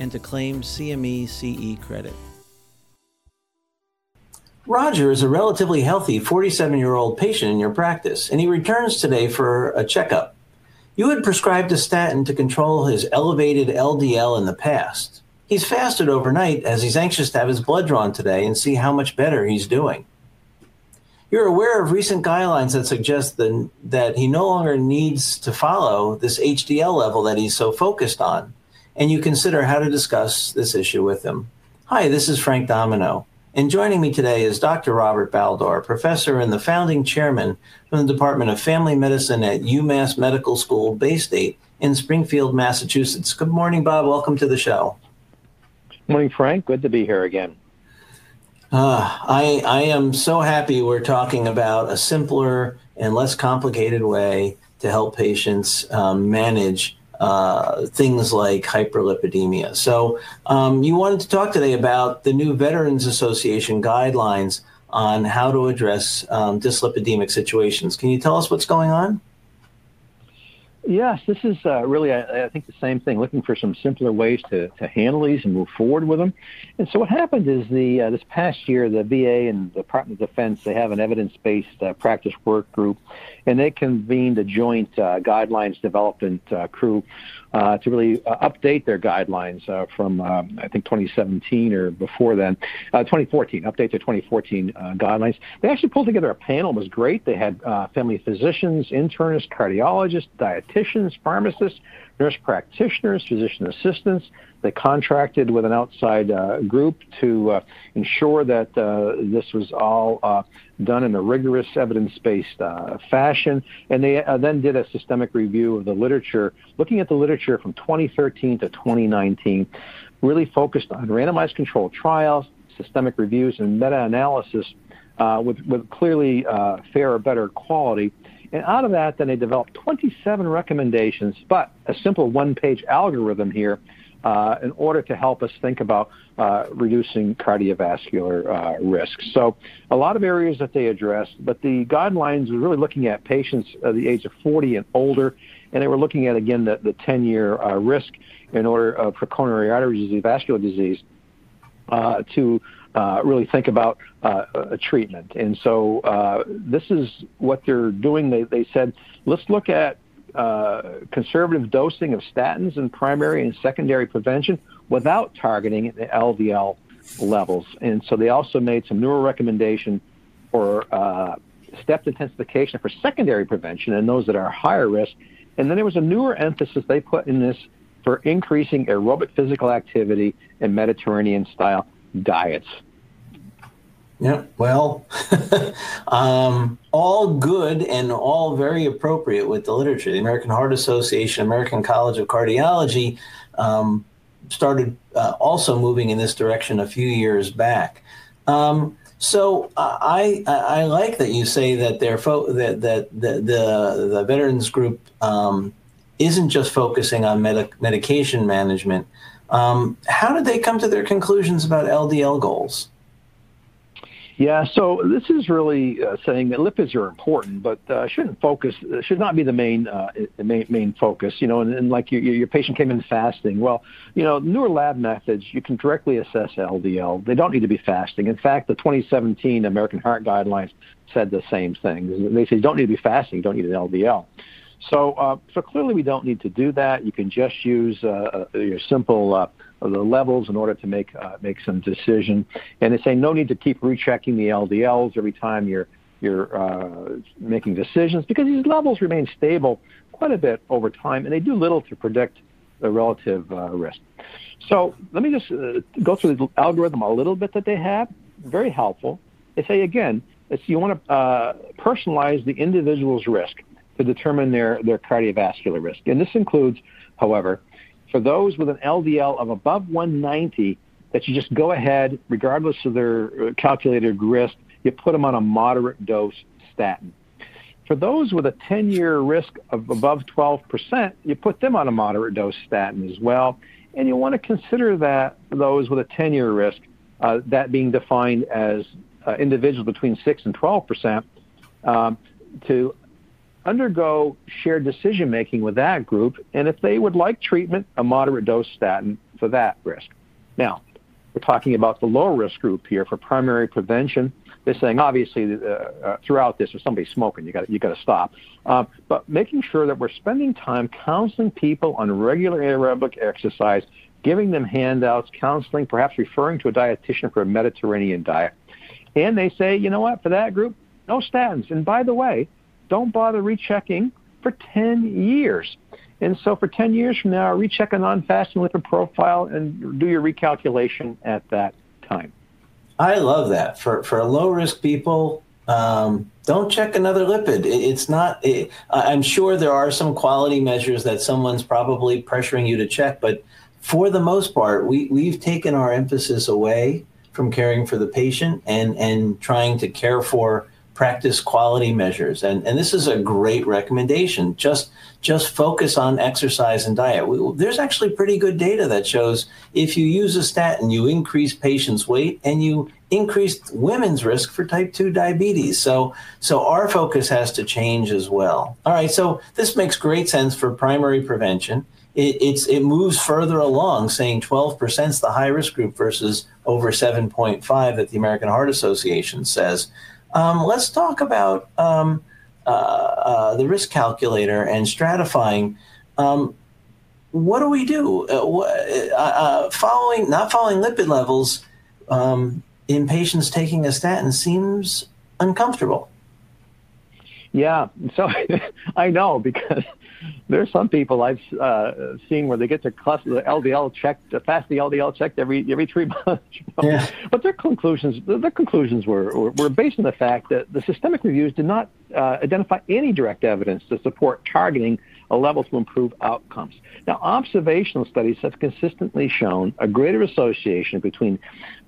and to claim CME CE credit. Roger is a relatively healthy 47 year old patient in your practice, and he returns today for a checkup. You had prescribed a statin to control his elevated LDL in the past. He's fasted overnight as he's anxious to have his blood drawn today and see how much better he's doing. You're aware of recent guidelines that suggest that, that he no longer needs to follow this HDL level that he's so focused on and you consider how to discuss this issue with them. Hi, this is Frank Domino, and joining me today is Dr. Robert Baldor, professor and the founding chairman from the Department of Family Medicine at UMass Medical School, Baystate in Springfield, Massachusetts. Good morning, Bob. Welcome to the show. Morning, Frank. Good to be here again. Uh, I, I am so happy we're talking about a simpler and less complicated way to help patients um, manage uh, things like hyperlipidemia. So, um, you wanted to talk today about the new Veterans Association guidelines on how to address um, dyslipidemic situations. Can you tell us what's going on? Yes, this is uh, really, I, I, think, the same thing. Looking for some simpler ways to, to handle these and move forward with them. And so, what happened is the uh, this past year, the VA and the Department of Defense they have an evidence-based uh, practice work group, and they convened a joint uh, guidelines development uh, crew uh, to really uh, update their guidelines uh, from um, I think 2017 or before then, 2014, update their 2014 guidelines. They actually pulled together a panel. It was great. They had family physicians, internists, cardiologists, dietitians, pharmacists, nurse practitioners, physician assistants. They contracted with an outside uh, group to uh, ensure that uh, this was all uh, done in a rigorous, evidence-based uh, fashion. And they uh, then did a systemic review of the literature, looking at the literature from 2013 to 2019, really focused on randomized controlled trials, systemic reviews, and meta-analysis with, with clearly fair or better quality and out of that, then they developed 27 recommendations, but a simple one page algorithm here uh, in order to help us think about uh, reducing cardiovascular uh, risk. So, a lot of areas that they addressed, but the guidelines were really looking at patients of the age of 40 and older, and they were looking at, again, the, the 10 year uh, risk in order for coronary artery disease, vascular disease, uh, to really think about uh, a treatment. And so uh, this is what they're doing. They, said, let's look at uh, conservative dosing of statins in primary and secondary prevention without targeting the LDL levels. And so they also made some newer recommendation for uh, stepped intensification for secondary prevention and those that are higher risk. And then there was a newer emphasis they put in this for increasing aerobic physical activity and Mediterranean style diets. Yeah, well, um, all good and all very appropriate with the literature. The American Heart Association, American College of Cardiology um, started uh, also moving in this direction a few years back. Um, so uh, I, I like that you say that they're fo- that that the, the the veterans group um, isn't just focusing on medic- medication management, um, how did they come to their conclusions about LDL goals? Yeah, so this is really uh, saying that lipids are important, but uh, shouldn't focus should not be the main uh, main, main focus. You know, and, and like your, your patient came in fasting. Well, you know, newer lab methods you can directly assess LDL. They don't need to be fasting. In fact, the 2017 American Heart Guidelines said the same thing. They say you don't need to be fasting, you don't need an LDL. So, uh, so clearly we don't need to do that. You can just use uh, uh your simple uh, the levels in order to make uh, make some decision. And they say no need to keep rechecking the LDLs every time you're you're uh, making decisions because these levels remain stable quite a bit over time, and they do little to predict the relative risk. So let me just go through the algorithm a little bit that they have. Very helpful. They say again, it's you want to personalize the individual's risk to determine their, their cardiovascular risk. And this includes, however, for those with an LDL of above 190, that you just go ahead, regardless of their uh, calculated risk, you put them on a moderate dose statin. For those with a 10 year risk of above 12%, you put them on a moderate dose statin as well. And you want to consider that those with a 10 year risk, uh, that being defined as uh, individuals between 6 and 12%, um, to undergo shared decision making with that group. And if they would like treatment, a moderate dose statin for that risk. Now, we're talking about the low risk group here for primary prevention. They're saying obviously uh, uh, throughout this, if somebody's smoking, you got you got to stop. Uh, but making sure that we're spending time counseling people on regular aerobic exercise, giving them handouts, counseling, perhaps referring to a dietitian for a Mediterranean diet. And they say, you know what, for that group, no statins. And by the way, don't bother rechecking for 10 years. And so for 10 years from now, recheck a non-fasting lipid profile and do your recalculation at that time. I love that. For, for low risk people, um, don't check another lipid. It, it's not, it, I'm sure there are some quality measures that someone's probably pressuring you to check, but for the most part, we, we've taken our emphasis away from caring for the patient and, and trying to care for practice quality measures. And, and this is a great recommendation. Just, just focus on exercise and diet. We, there's actually pretty good data that shows if you use a statin, you increase patients' weight and you increase women's risk for type 2 diabetes. So, so our focus has to change as well. All right, so this makes great sense for primary prevention. It, it's, it moves further along, saying 12% is the high risk group versus over 7.5 that the American Heart Association says. Um, let's talk about um, uh, uh, the risk calculator and stratifying. Um, what do we do? Uh, uh, uh following not following lipid levels um, in patients taking a statin seems uncomfortable. Yeah, so I know because there's some people I've uh, seen where they get their the LDL checked, fast the LDL checked every every three months. You know? yeah. But their conclusions, their conclusions were, were, were based on the fact that the systemic reviews did not uh, identify any direct evidence to support targeting a level to improve outcomes. Now, observational studies have consistently shown a greater association between,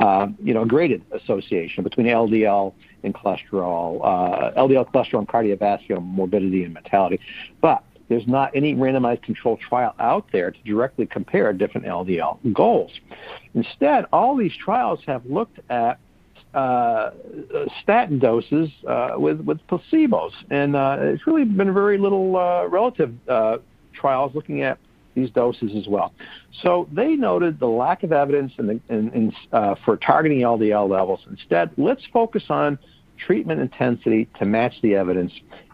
uh, you know, a graded association between LDL and cholesterol, uh, LDL cholesterol and cardiovascular morbidity and mortality. But there's not any randomized controlled trial out there to directly compare different LDL goals. Instead, all these trials have looked at uh, statin doses uh, with with placebos, and uh, it's really been very little uh, relative uh, trials looking at these doses as well. So they noted the lack of evidence in the, in, in, uh, for targeting LDL levels. Instead, let's focus on treatment intensity to match the evidence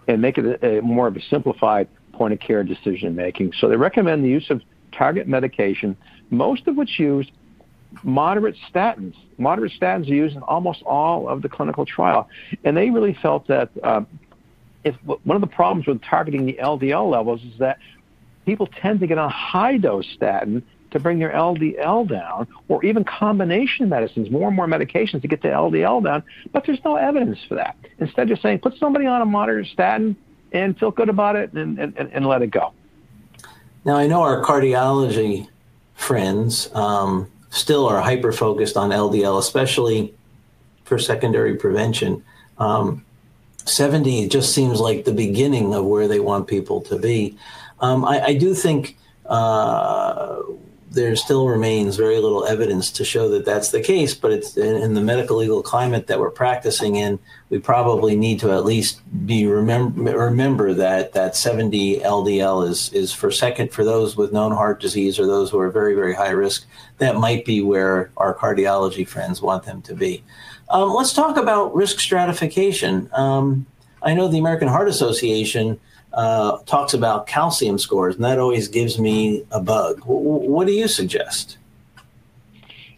and make it a, a more of a simplified point of care decision making. So they recommend the use of target medication, most of which use moderate statins. Moderate statins are used in almost all of the clinical trial. And they really felt that uh, if one of the problems with targeting the LDL levels is that people tend to get on high dose statin to bring their LDL down, or even combination medicines, more and more medications to get the LDL down, but there's no evidence for that. Instead, you're saying put somebody on a moderate statin, and feel good about it and, and, and let it go. Now, I know our cardiology friends um, still are hyper focused on LDL, especially for secondary prevention. Um, 70 just seems like the beginning of where they want people to be. Um, I, I, do think uh, there still remains very little evidence to show that that's the case, but it's in, in, the medical legal climate that we're practicing in, we probably need to at least be remember remember that that 70 LDL is is for second for those with known heart disease or those who are very very high risk. That might be where our cardiology friends want them to be. Um, let's talk about risk stratification. Um, I know the American Heart Association uh, talks about calcium scores, and that always gives me a bug. W- what do you suggest?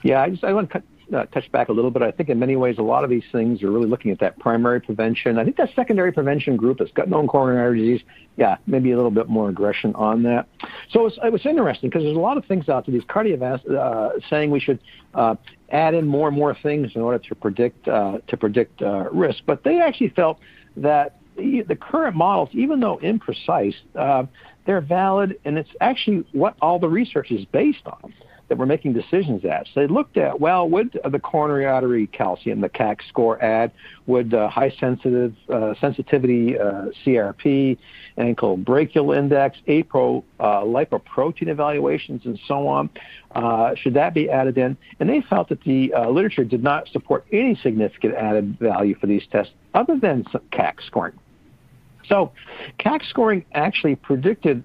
Yeah, I just I want to uh, touch back a little bit. I think in many ways, a lot of these things are really looking at that primary prevention. I think that secondary prevention group that's got known coronary disease, yeah, maybe a little bit more aggression on that. So it was interesting because there's a lot of things out there. These cardiovascular uh, saying we should uh, add in more and more things in order to predict uh, to predict uh, risk, but they actually felt that the current models, even though imprecise, uh, they're valid, and it's actually what all the research is based on. that were making decisions at. So they looked at, well, would the coronary artery calcium, the CAC score add, would high sensitive uh, sensitivity uh, CRP, ankle brachial index, APRO, uh, lipoprotein evaluations, and so on, uh, should that be added in? And they felt that the uh, literature did not support any significant added value for these tests other than CAC scoring. So CAC scoring actually predicted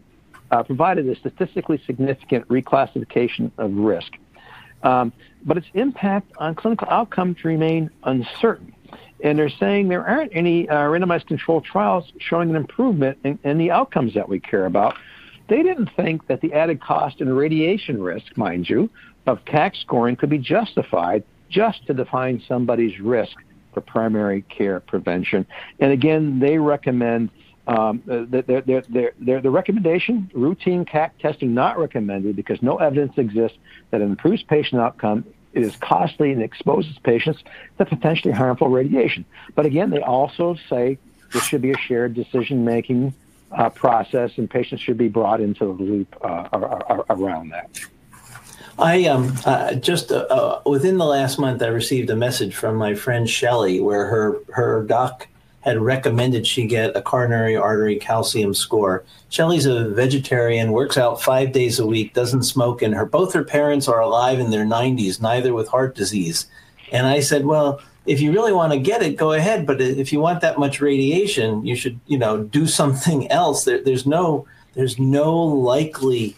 uh, provided a statistically significant reclassification of risk. Um, but its impact on clinical outcomes remain uncertain. And they're saying there aren't any uh, randomized controlled trials showing an improvement in, in the outcomes that we care about. They didn't think that the added cost and radiation risk, mind you, of CAC scoring could be justified just to define somebody's risk for primary care prevention. And again, they recommend um, the, the, recommendation, routine CAC testing not recommended because no evidence exists that improves patient outcome. It is costly and exposes patients to potentially harmful radiation. But again, they also say this should be a shared decision-making uh, process, and patients should be brought into the loop uh, around that. I um uh, just uh, uh, within the last month, I received a message from my friend Shelly where her her doc had recommended she get a coronary artery calcium score. Shelly's a vegetarian, works out five days a week, doesn't smoke, and her both her parents are alive in their 90s, neither with heart disease. And I said, well, if you really want to get it, go ahead. But if you want that much radiation, you should, you know, do something else. There, there's no, there's no likely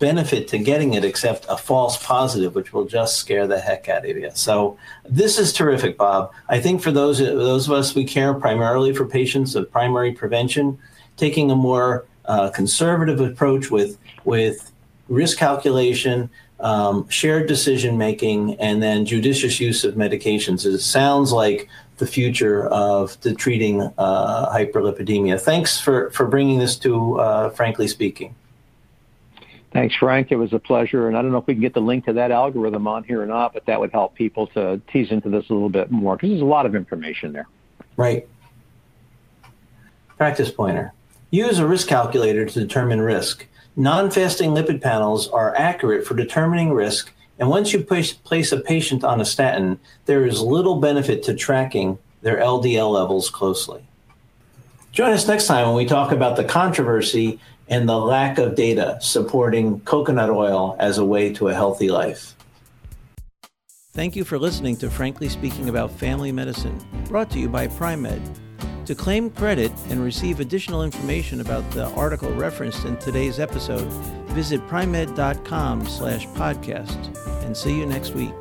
benefit to getting it except a false positive, which will just scare the heck out of you. So this is terrific, Bob. I think for those those of us we care primarily for patients of primary prevention, taking a more uh, conservative approach with with risk calculation, um, shared decision making, and then judicious use of medications. It sounds like the future of the treating uh, hyperlipidemia. Thanks for for bringing this to uh, frankly speaking. Thanks, Frank. It was a pleasure. And I don't know if we can get the link to that algorithm on here or not, but that would help people to tease into this a little bit more because there's a lot of information there. Right. Practice pointer. Use a risk calculator to determine risk. Non fasting lipid panels are accurate for determining risk. And once you place, place a patient on a statin, there is little benefit to tracking their LDL levels closely. Join us next time when we talk about the controversy and the lack of data supporting coconut oil as a way to a healthy life. Thank you for listening to Frankly Speaking About Family Medicine, brought to you by Pri-Med. To claim credit and receive additional information about the article referenced in today's episode, visit pri-med.com slash podcast and see you next week.